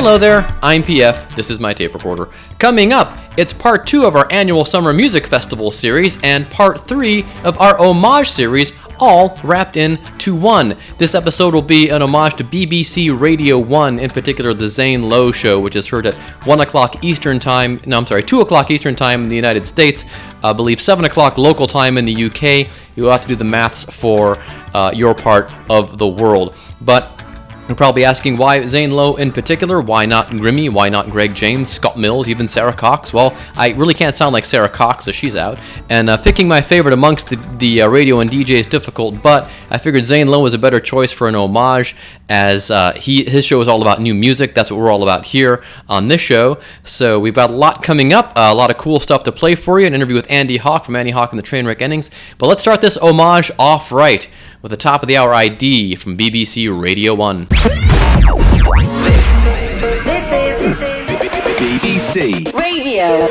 Hello there, I'm PF. This is my tape recorder. Coming up, it's part two of our annual Summer Music Festival series and part three of our homage series, all wrapped in into one. This episode will be an homage to BBC Radio 1, in particular the Zane Lowe Show, which is heard at 1 o'clock Eastern Time. No, I'm sorry, 2 o'clock Eastern Time in the United States. I believe 7 o'clock local time in the UK. You'll have to do the maths for uh, your part of the world. But you're probably asking why Zane Lowe in particular, why not Grimmy, why not Greg James, Scott Mills, even Sara Cox? Well, I really can't sound like Sara Cox, so she's out. And uh, picking my favorite amongst the, the uh, radio and DJ is difficult, but I figured Zane Lowe was a better choice for an homage, as uh, he his show is all about new music. That's what we're all about here on this show. So we've got a lot coming up, a lot of cool stuff to play for you. An interview with Andy Hawk from Andy Hawk and the Trainwreck Endings. But let's start this homage off right with the top of the hour ID from BBC Radio 1. This is BBC. Radio.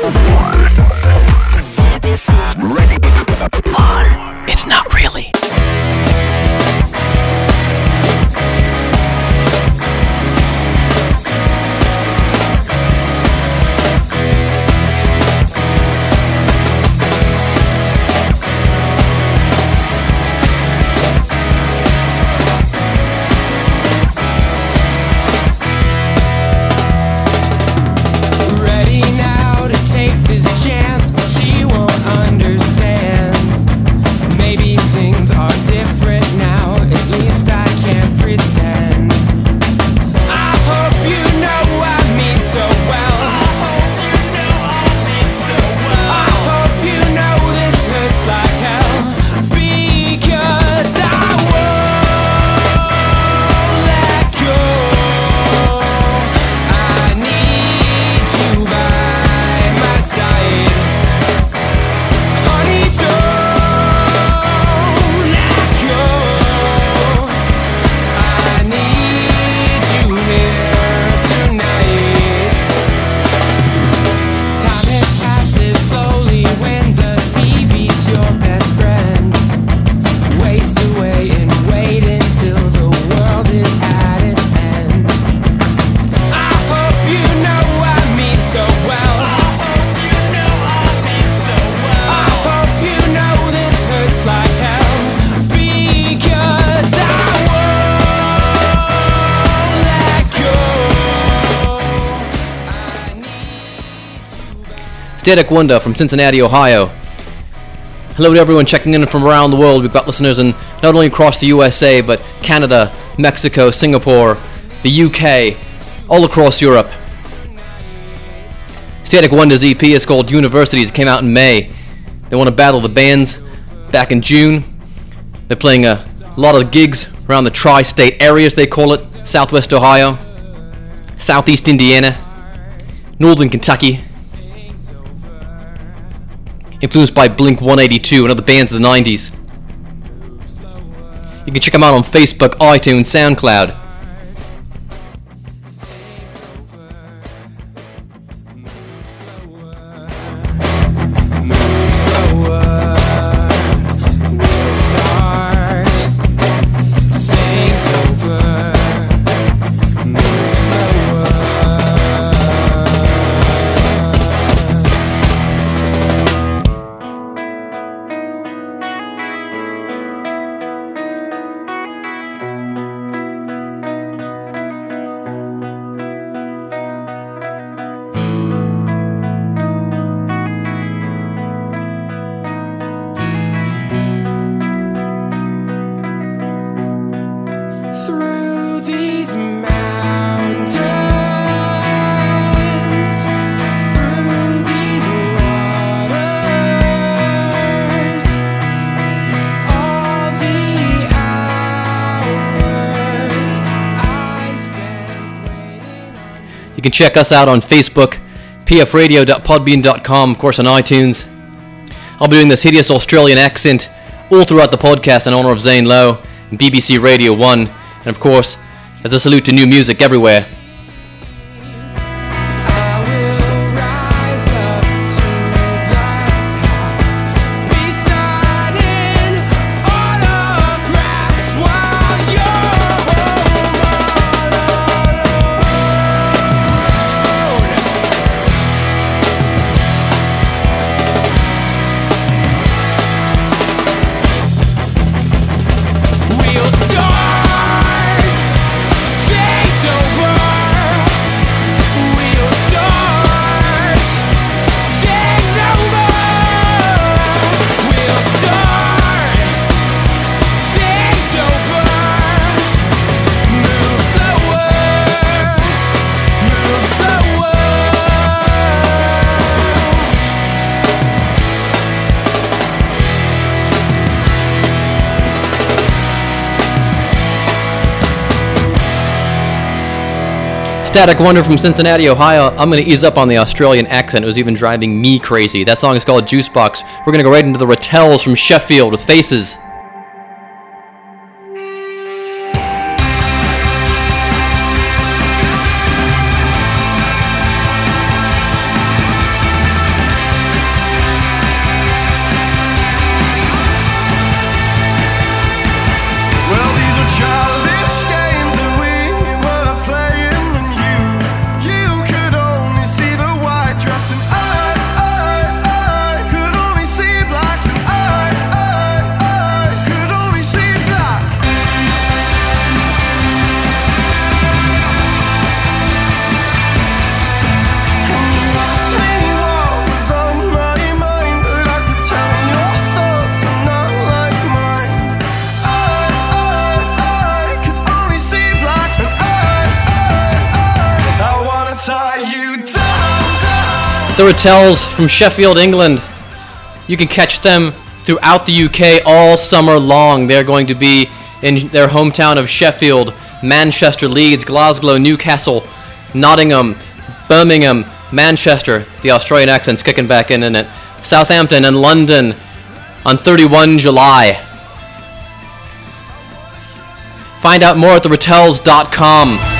1. It's not really. Static Wonder from Cincinnati, Ohio. Hello to everyone checking in from around the world. We've got listeners in not only across the USA, but Canada, Mexico, Singapore, the UK, all across Europe. Static Wonder's EP is called Universities. It came out in May. They won a battle the bands back in June. They're playing a lot of gigs around the tri state areas, they call it Southwest Ohio, Southeast Indiana, Northern Kentucky, influenced by Blink 182 and other bands of the 90s. You can check them out on Facebook, iTunes, SoundCloud. You can check us out on Facebook, pfradio.podbean.com, of course on iTunes. I'll be doing this hideous Australian accent all throughout the podcast in honor of Zane Lowe and BBC Radio 1, and of course, as a salute to new music everywhere. Static Wonder from Cincinnati, Ohio. I'm going to ease up on the Australian accent. It was even driving me crazy. That song is called Juicebox. We're going to go right into the Ratells from Sheffield with Faces. The Ratells from Sheffield, England. You can catch them throughout the UK all summer long. They're going to be in their hometown of Sheffield, Manchester, Leeds, Glasgow, Newcastle, Nottingham, Birmingham, Manchester. The Australian accent's kicking back in, in it. Southampton and London on 31 July. Find out more at theratells.com.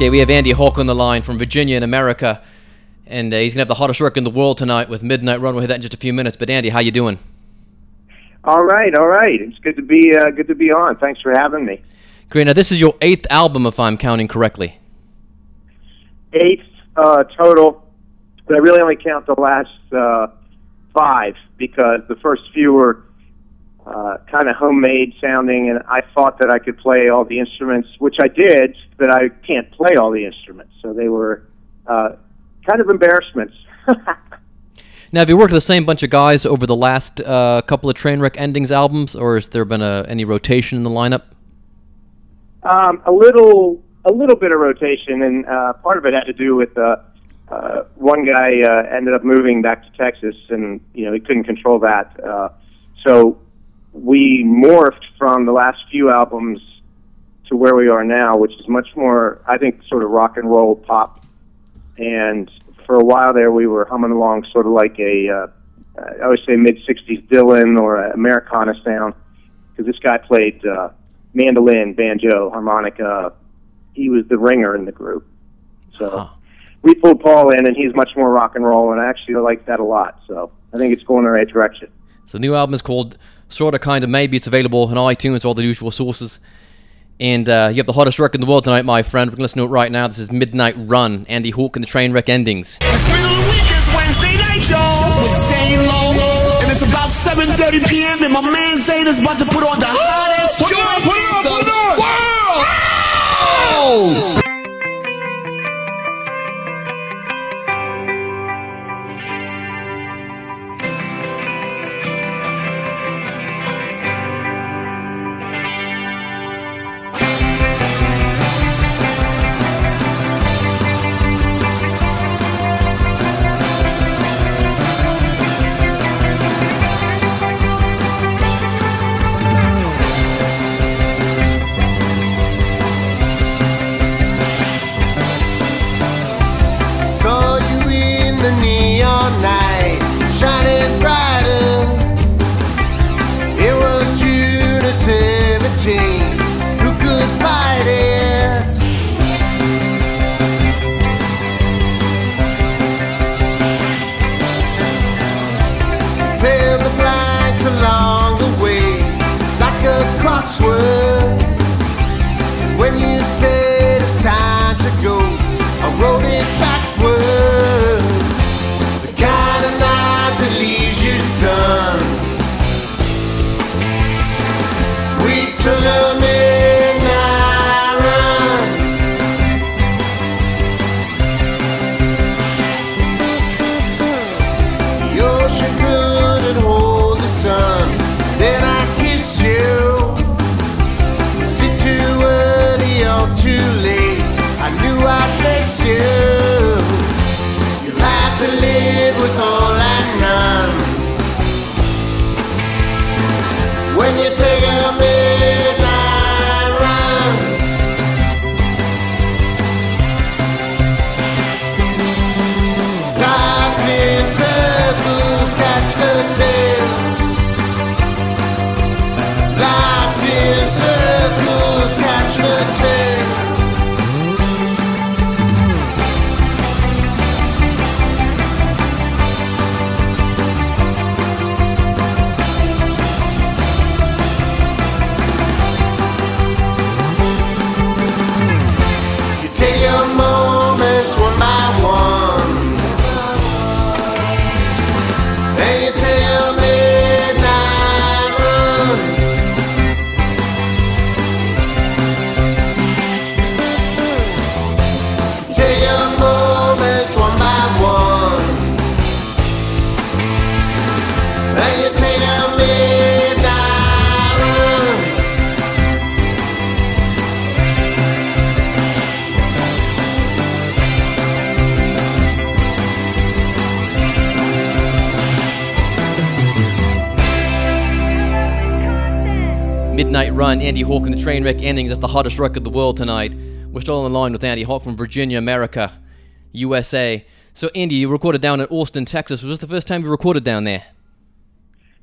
Okay, we have Andy Hawk on the line from Virginia in America, and uh, he's gonna have the hottest record in the world tonight with Midnight Run. We'll hear that in just a few minutes. But Andy, how you doing? All right, all right. It's good to be uh, good to be on. Thanks for having me. Great. Now this is your eighth album, if I'm counting correctly. Eighth uh, total, but I really only count the last uh, five because the first few were uh, kind of homemade sounding, and I thought that I could play all the instruments, which I did, but I can't play all the instruments, so they were uh, kind of embarrassments. Now, have you worked with the same bunch of guys over the last uh, couple of Trainwreck Endings albums, or has there been a, any rotation in the lineup? Um, a little, a little bit of rotation, and uh, part of it had to do with uh, uh, one guy uh, ended up moving back to Texas, and you know he couldn't control that. Uh, so we morphed from the last few albums to where we are now, which is much more, I think, sort of rock and roll pop. And for a while there, we were humming along, sort of like a, uh, I always say mid '60s Dylan or a Americana sound, because this guy played. Uh, mandolin, banjo, harmonica. He was the ringer in the group. So Huh. we pulled Paul in, and he's much more rock and roll, and I actually like that a lot. So I think it's going in the right direction. So the new album is called Sorta, kinda, maybe. It's available on iTunes, or all the usual sources. And uh, you have the hottest record in the world tonight, my friend. We're going to listen to it right now. This is Midnight Run, Andy Hawk and the Trainwreck Endings. It's middle of the week, it's Wednesday night, y'all. With Zane Lowe. And it's about 7.30 p.m. and my man Zane is about to put on the hottest Put it on, put it on, put it on. world. Saw Run, Andy Hawk and the Trainwreck Endings. That's the hottest record in the world tonight. We're still on the line with Andy Hawk from Virginia, America, USA. So, Andy, you recorded down in Austin, Texas. Was this the first time you recorded down there?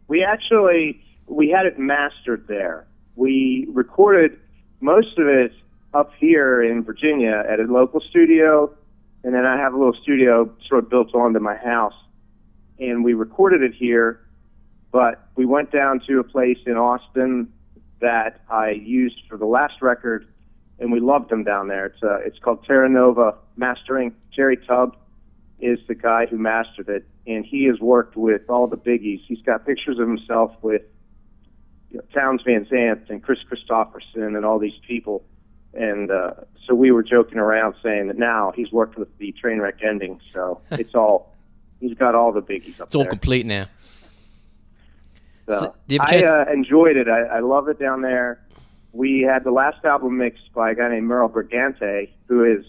We actually we had it mastered there. We recorded most of it up here in Virginia at a local studio, and then I have a little studio sort of built onto my house, and we recorded it here. But we went down to a place in Austin that I used for the last record, and we loved them down there. It's uh, it's called Terra Nova Mastering. Jerry Tubb is the guy who mastered it, and he has worked with all the biggies. He's got pictures of himself with you know, Townes Van Zandt and Kris Kristofferson and all these people. And uh, so we were joking around saying that now he's worked with the Trainwreck ending, so it's all he's got all the biggies up there. It's all there. complete now. So, So, you have a I uh, enjoyed it. I, I love it down there. We had the last album mixed by a guy named Merel Bregante, who is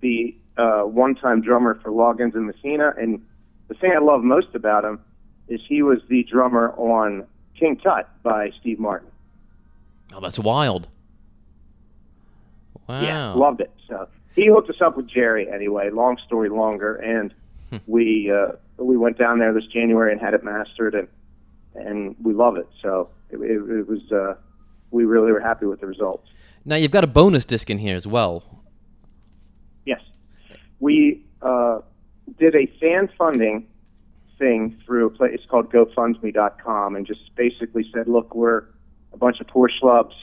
the uh, one-time drummer for Loggins and Messina. And the thing I love most about him is he was the drummer on King Tut by Steve Martin. Oh, that's wild. Wow. Yeah, loved it. So he hooked us up with Jerry anyway. Long story longer, and Hmm. we uh, we went down there this January and had it mastered, and and we love it. So it, it, it was uh, we really were happy with the results. Now you've got a bonus disc in here as well. Yes, we uh, did a fan funding thing through a place called GoFundMe.com and just basically said, "Look, we're a bunch of poor schlubs.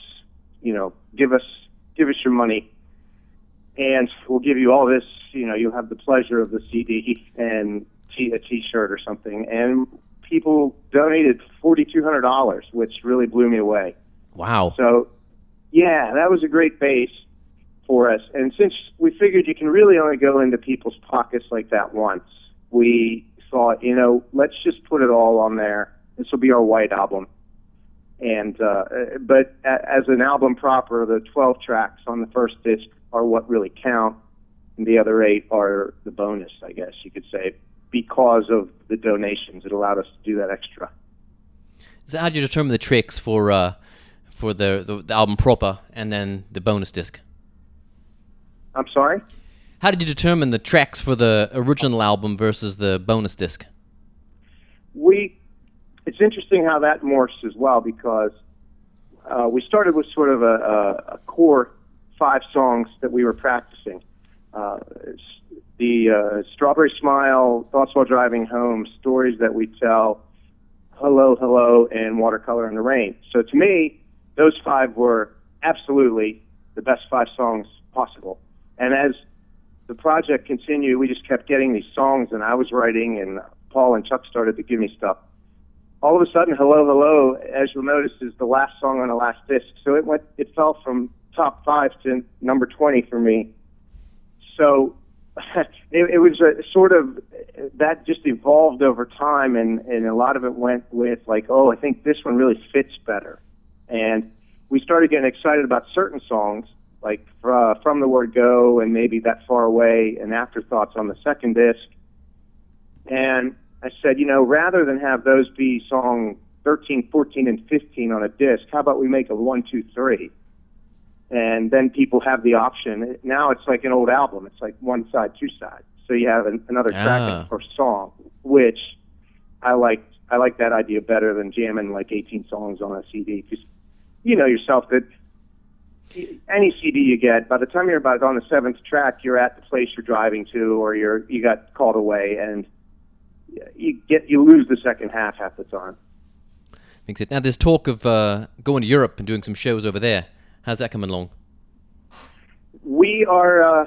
You know, give us give us your money, and we'll give you all this. You know, you'll have the pleasure of the CD and t- a T-shirt or something." And people donated forty two hundred dollars, which really blew me away. Wow. So, yeah, that was a great base for us. And since we figured you can really only go into people's pockets like that once, we thought, you know, let's just put it all on there. This will be our white album. And uh, but as an album proper, the 12 tracks on the first disc are what really count, and the other eight are the bonus, I guess you could say, because of the donations. It allowed us to do that extra. So how did you determine the tracks for uh, for the, the the album proper and then the bonus disc? I'm sorry. How did you determine the tracks for the original album versus the bonus disc? we it's interesting how that morphs as well because uh, we started with sort of a, a, a core five songs that we were practicing. Uh, the uh, Strawberry Smile, Thoughts While Driving Home, Stories That We Tell, Hello, Hello, and Watercolor in the Rain. So to me, those five were absolutely the best five songs possible. And as the project continued, we just kept getting these songs, and I was writing, and Paul and Chuck started to give me stuff. All of a sudden, "Hello, Hello," as you'll notice, is the last song on the last disc. So it went, it fell from top five to number twenty for me. So it, it was a sort of that just evolved over time, and and a lot of it went with like, oh, I think this one really fits better, and we started getting excited about certain songs like uh, from the word go and maybe that far away and afterthoughts on the second disc. And i said you know rather than have those be song 13 14 and 15 on a disc how about we make a one two three and then people have the option now it's like an old album it's like one side two sides so you have an, another track Ah. per song which i like i like that idea better than jamming like 18 songs on a cd because you know yourself that any CD you get, by the time you're about on the seventh track, you're at the place you're driving to, or you're you got called away, and you get you lose the second half half the time. Makes it. Now there's talk of uh, going to Europe and doing some shows over there. How's that coming along? We are, uh,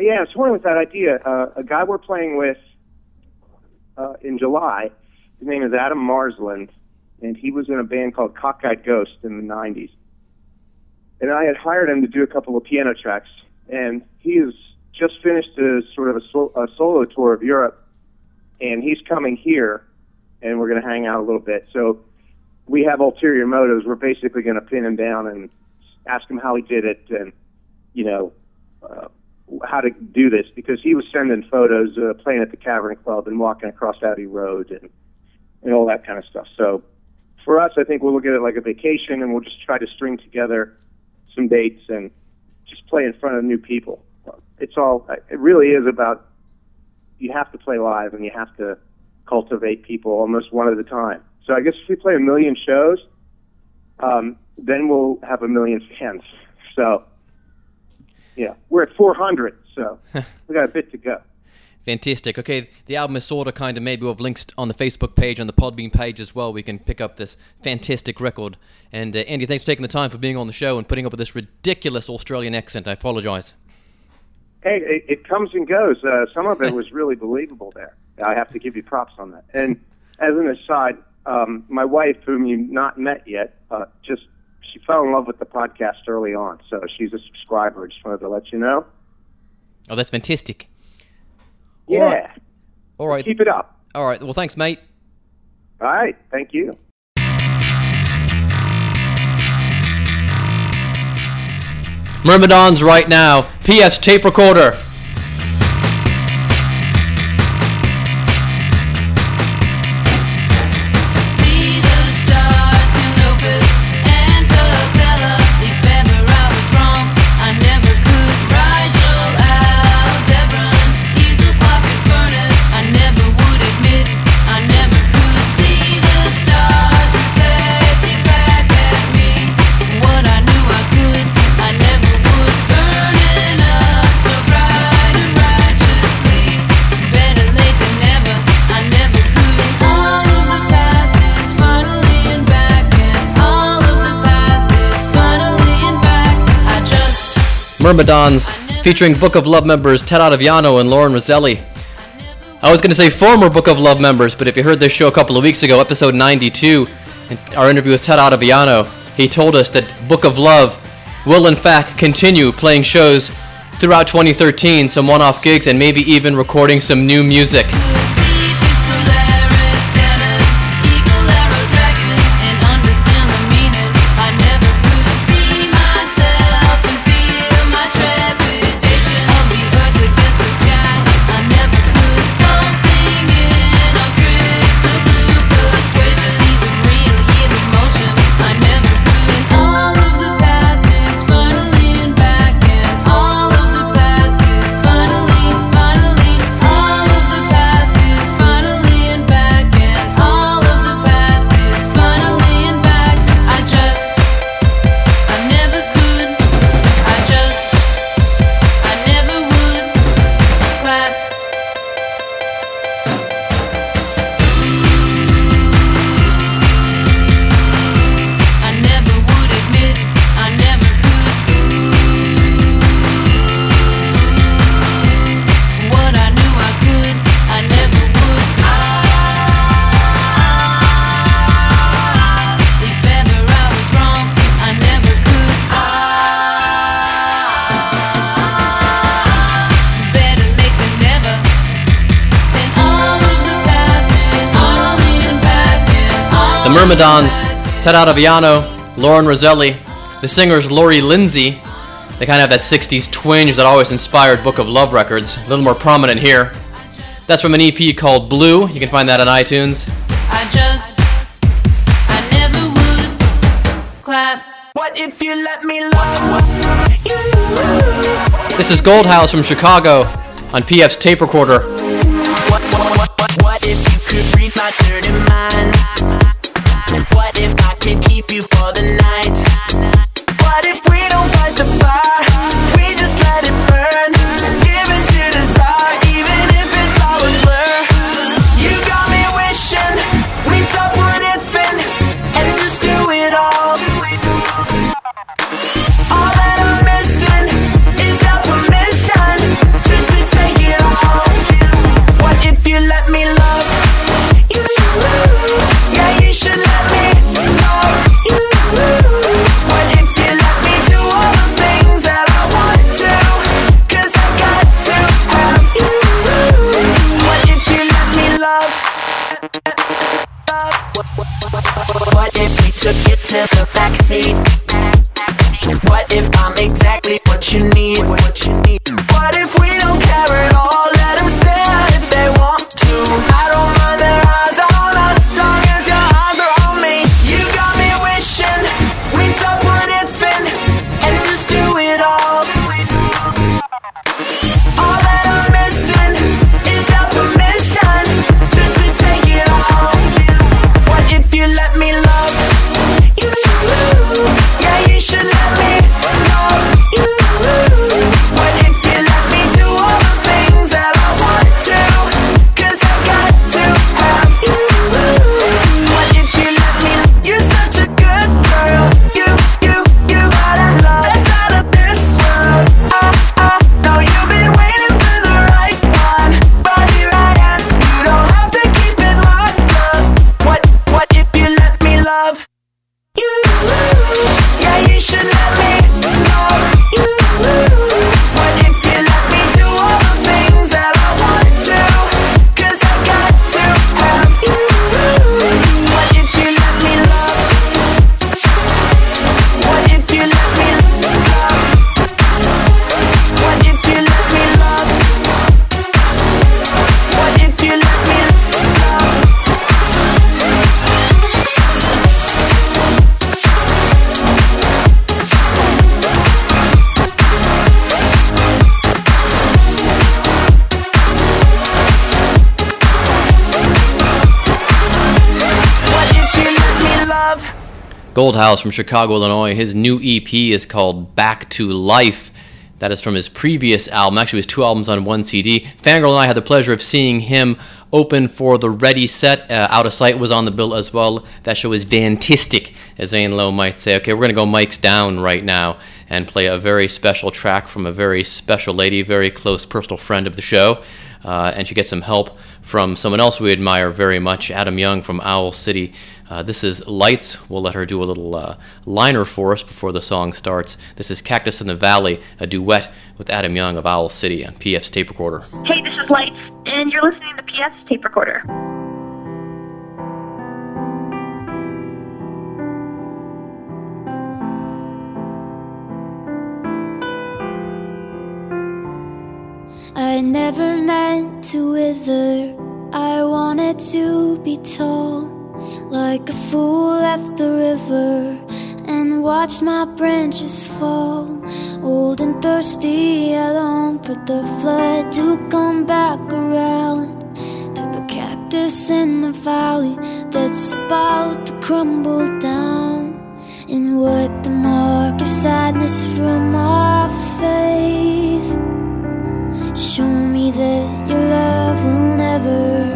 yeah, one with that idea. Uh, a guy we're playing with uh, in July, his name is Adam Marsland, and he was in a band called Cockeyed Ghost in the '90s. And I had hired him to do a couple of piano tracks, and he has just finished a sort of a, sol- a solo tour of Europe, and he's coming here, and we're going to hang out a little bit. So we have ulterior motives. We're basically going to pin him down and ask him how he did it, and you know, uh, how to do this because he was sending photos uh, playing at the Cavern Club and walking across Abbey Road and and all that kind of stuff. So for us, I think we'll look at it like a vacation and we'll just try to string together some dates and just play in front of new people. It's all it really is about you have to play live and you have to cultivate people almost one at a time. So I guess if we play a million shows, um, then we'll have a million fans. So yeah, we're at 400, so we got a bit to go. Fantastic. Okay, the album is sort of kind of maybe we'll have links on the Facebook page, on the Podbean page as well. We can pick up this fantastic record. And uh, Andy, thanks for taking the time for being on the show and putting up with this ridiculous Australian accent. I apologize. Hey, it, it comes and goes. Uh, some of it was really believable there. I have to give you props on that. And as an aside, um, my wife, whom you've not met yet, uh, just she fell in love with the podcast early on, so she's a subscriber. Just wanted to let you know. Oh, that's fantastic. Yeah, All right. All right. keep it up. All right. Well, thanks, mate. All right, thank you. Myrmidons right now. P.S. tape recorder. Myrmidons, featuring Book of Love members Ted Ottaviano and Lauren Roselli. I was going to say former Book of Love members, but if you heard this show a couple of weeks ago, episode 92, our interview with Ted Ottaviano, he told us that Book of Love will in fact continue playing shows throughout 2013, some one off gigs, and maybe even recording some new music. Ted Ottaviano, Lauren Roselli, the singers Lori Lindsay. They kind of have that 60s twinge that always inspired Book of Love records, a little more prominent here. That's from an EP called Blue. You can find that on iTunes. I just, I this is Goldhouse from Chicago on PF's tape recorder. What, what, what, what if you could read my dirty mind? What if to the backseat. What if I'm exactly what you need? What you need? Goldhouse from Chicago, Illinois. His new EP is called Back to Life. That is from his previous album. Actually, it was two albums on one CD. Fangirl and I had the pleasure of seeing him open for the Ready set. Uh, Out of Sight was on the bill as well. That show is fantastic, as Zane Lowe might say. Okay, we're going to go Mike's down right now and play a very special track from a very special lady, very close personal friend of the show. Uh, and she gets some help from someone else we admire very much, Adam Young from Owl City. Uh, this is Lights. We'll let her do a little uh, liner for us before the song starts. This is Cactus in the Valley, a duet with Adam Young of Owl City on PF's tape recorder. Hey, this is Lights, and you're listening to PF's tape recorder. I never meant to wither. I wanted to be tall, like a fool left the river and watched my branches fall. Old and thirsty, I long for the flood to come back around to the cactus in the valley that's about to crumble down and wipe the mark of sadness from my face. Show me that your love will never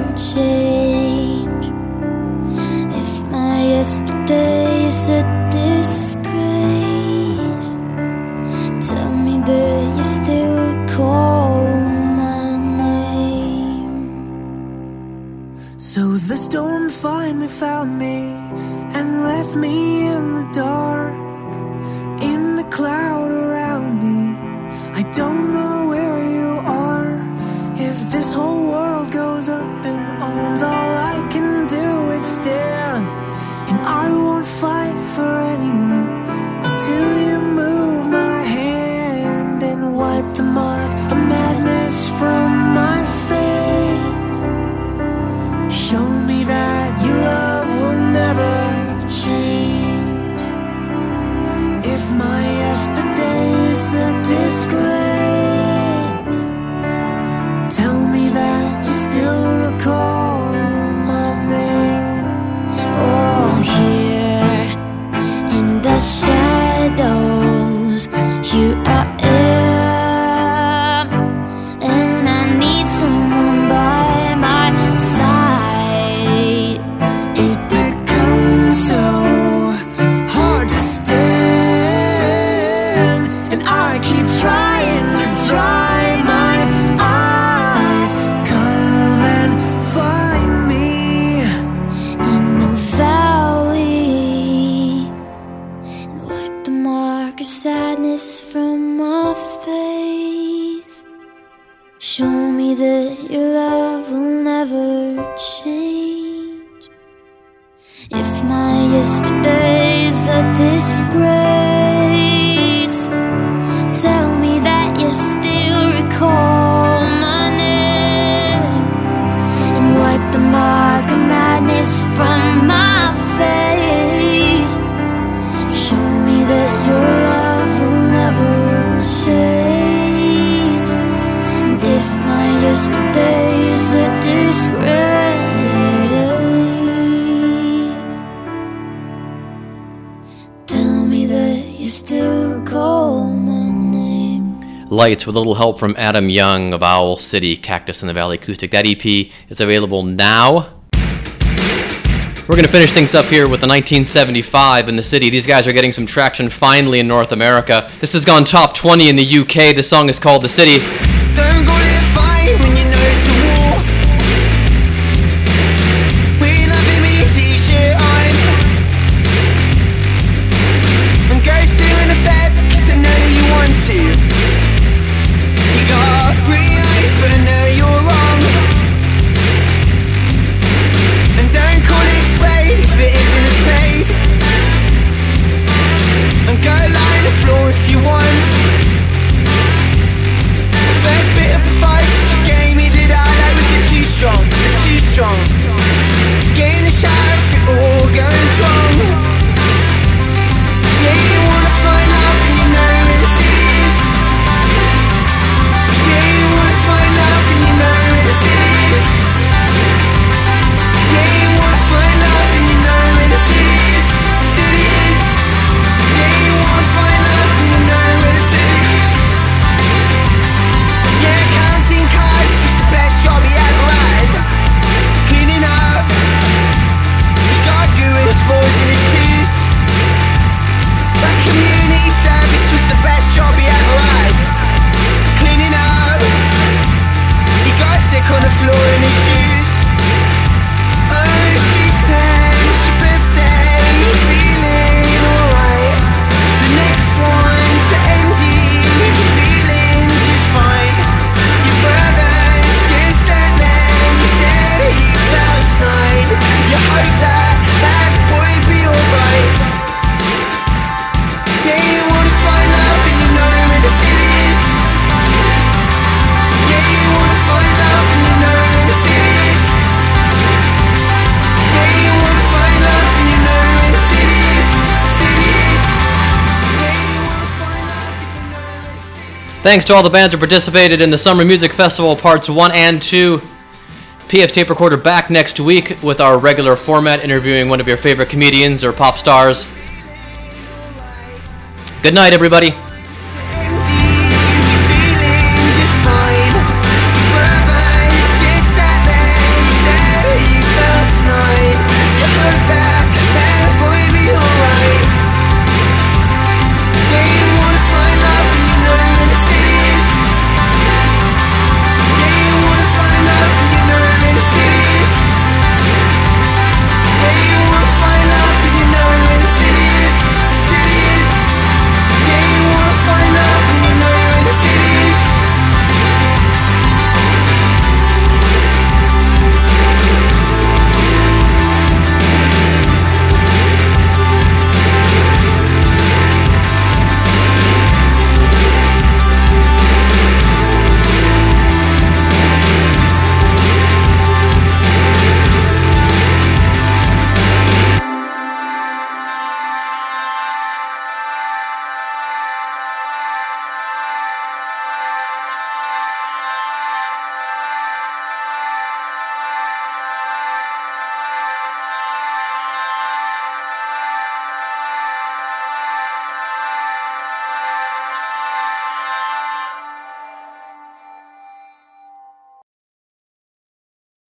Lights with a little help from Adam Young of Owl City, Cactus in the Valley Acoustic. That EP is available now. We're going to finish things up here with the 1975 in the city. These guys are getting some traction finally in North America. This has gone top 20 in the UK. The song is called The City. Thanks to all the bands who participated in the Summer Music Festival Parts 1 and 2. PF Tape Recorder back next week with our regular format, interviewing one of your favorite comedians or pop stars. Good night, everybody.